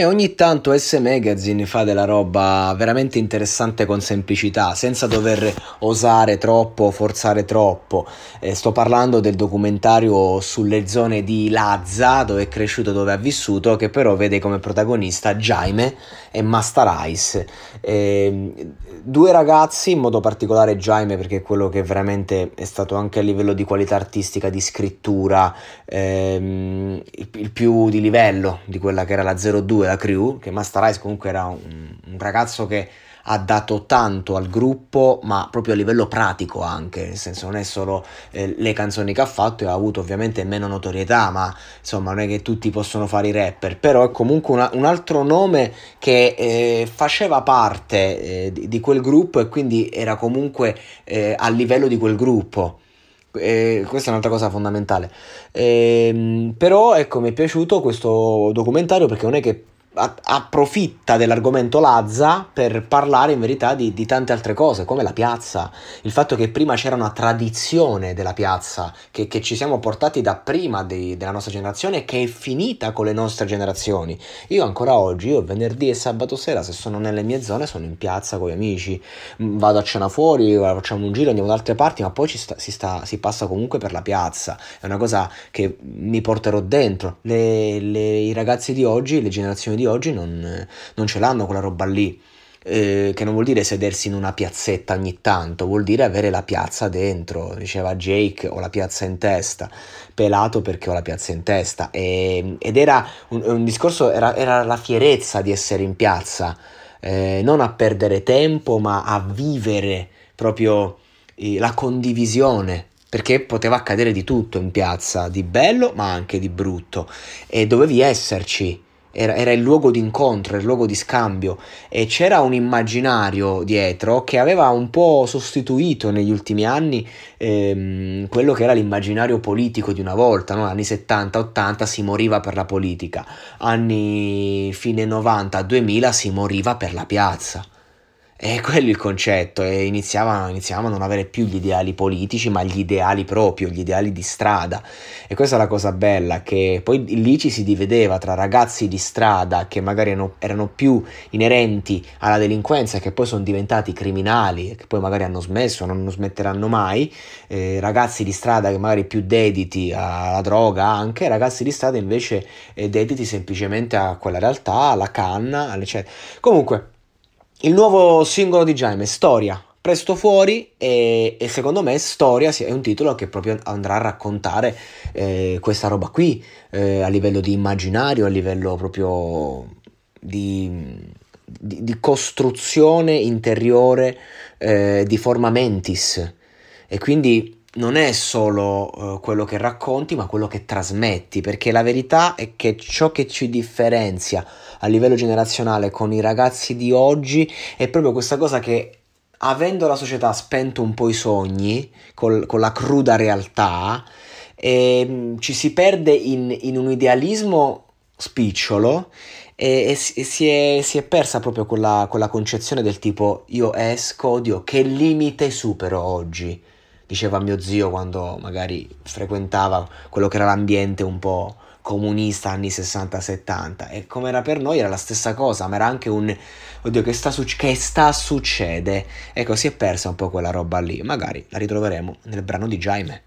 E ogni tanto S Magazine fa della roba veramente interessante con semplicità, senza dover osare troppo, forzare troppo. Eh, sto parlando del documentario sulle zone di Lazza, dove è cresciuto, dove ha vissuto, che però vede come protagonista Jaime e Master Ice. Eh, due ragazzi, in modo particolare Jaime, perché è quello che veramente è stato anche a livello di qualità artistica, di scrittura, ehm, il, il più di livello di quella che era la 02 la crew, che Master Ice comunque era un, un, ragazzo che ha dato tanto al gruppo, ma proprio a livello pratico anche, nel senso non è solo eh, le canzoni che ha fatto, e ha avuto ovviamente meno notorietà, ma insomma non è che tutti possono fare i rapper, però è comunque una, un altro nome che eh, faceva parte eh, di, di, quel gruppo e quindi era comunque eh, a livello di quel gruppo. Eh, questa è un'altra cosa fondamentale. Eh, però ecco, mi è piaciuto questo documentario perché non è che approfitta dell'argomento Lazza per parlare in verità di, di, tante altre cose, come la piazza, il fatto che prima c'era una tradizione della piazza che, che ci siamo portati da prima dei, della nostra generazione che è finita con le nostre generazioni. Io ancora oggi, io venerdì e sabato sera, se sono nelle mie zone, sono in piazza con gli amici, mm, vado a cena fuori, facciamo un giro, andiamo da altre parti, ma poi sta, si, sta, si, passa comunque per la piazza. È una cosa che mi porterò dentro. Le, le, I ragazzi di oggi, le generazioni di oggi non, non ce l'hanno quella roba lì. Eh, che non vuol dire sedersi in una piazzetta ogni tanto, vuol dire avere la piazza dentro, diceva Jake, ho la piazza in testa, pelato perché ho la piazza in testa, e, ed era un, un discorso, era, era, la fierezza di essere in piazza, eh, non a perdere tempo, ma a vivere proprio eh, la condivisione, perché poteva accadere di tutto in piazza, di bello ma anche di brutto, e dovevi esserci era, era, il luogo di incontro, il luogo di scambio e c'era un immaginario dietro che aveva un po' sostituito negli ultimi anni ehm, quello che era l'immaginario politico di una volta, no? anni 70-80 si moriva per la politica, anni fine 90-2000 si moriva per la piazza. E quello il concetto, e iniziavano, iniziavamo a non avere più gli ideali politici, ma gli ideali proprio, gli ideali di strada. E questa è la cosa bella, che poi lì ci si divideva tra ragazzi di strada che magari erano, erano più inerenti alla delinquenza, che poi sono diventati criminali, che poi magari hanno smesso, non, smetteranno mai, eh, ragazzi di strada che magari più dediti alla droga anche, ragazzi di strada invece eh, dediti semplicemente a quella realtà, alla canna, eccetera. Comunque, il nuovo singolo di Jaime, Storia, presto fuori e, e, secondo me Storia è un titolo che proprio andrà a raccontare eh, questa roba qui eh, a livello di immaginario, a livello proprio di, di, di costruzione interiore eh, di forma mentis. E quindi non è solo uh, quello che racconti, ma quello che trasmetti, perché la verità è che ciò che ci differenzia a livello generazionale con i ragazzi di oggi è proprio questa cosa che avendo la società spento un po' i sogni col, con la cruda realtà, eh, ci si perde in, in un idealismo spicciolo e, e, si, è, si, è, persa proprio quella, quella concezione del tipo io esco, oddio, che limite supero oggi diceva mio zio quando magari frequentava quello che era l'ambiente un po' comunista anni 60-70 e come era per noi era la stessa cosa ma era anche un oddio che sta, suc- che sta succede? Ecco si è persa un po' quella roba lì. Magari la ritroveremo nel brano di Jaime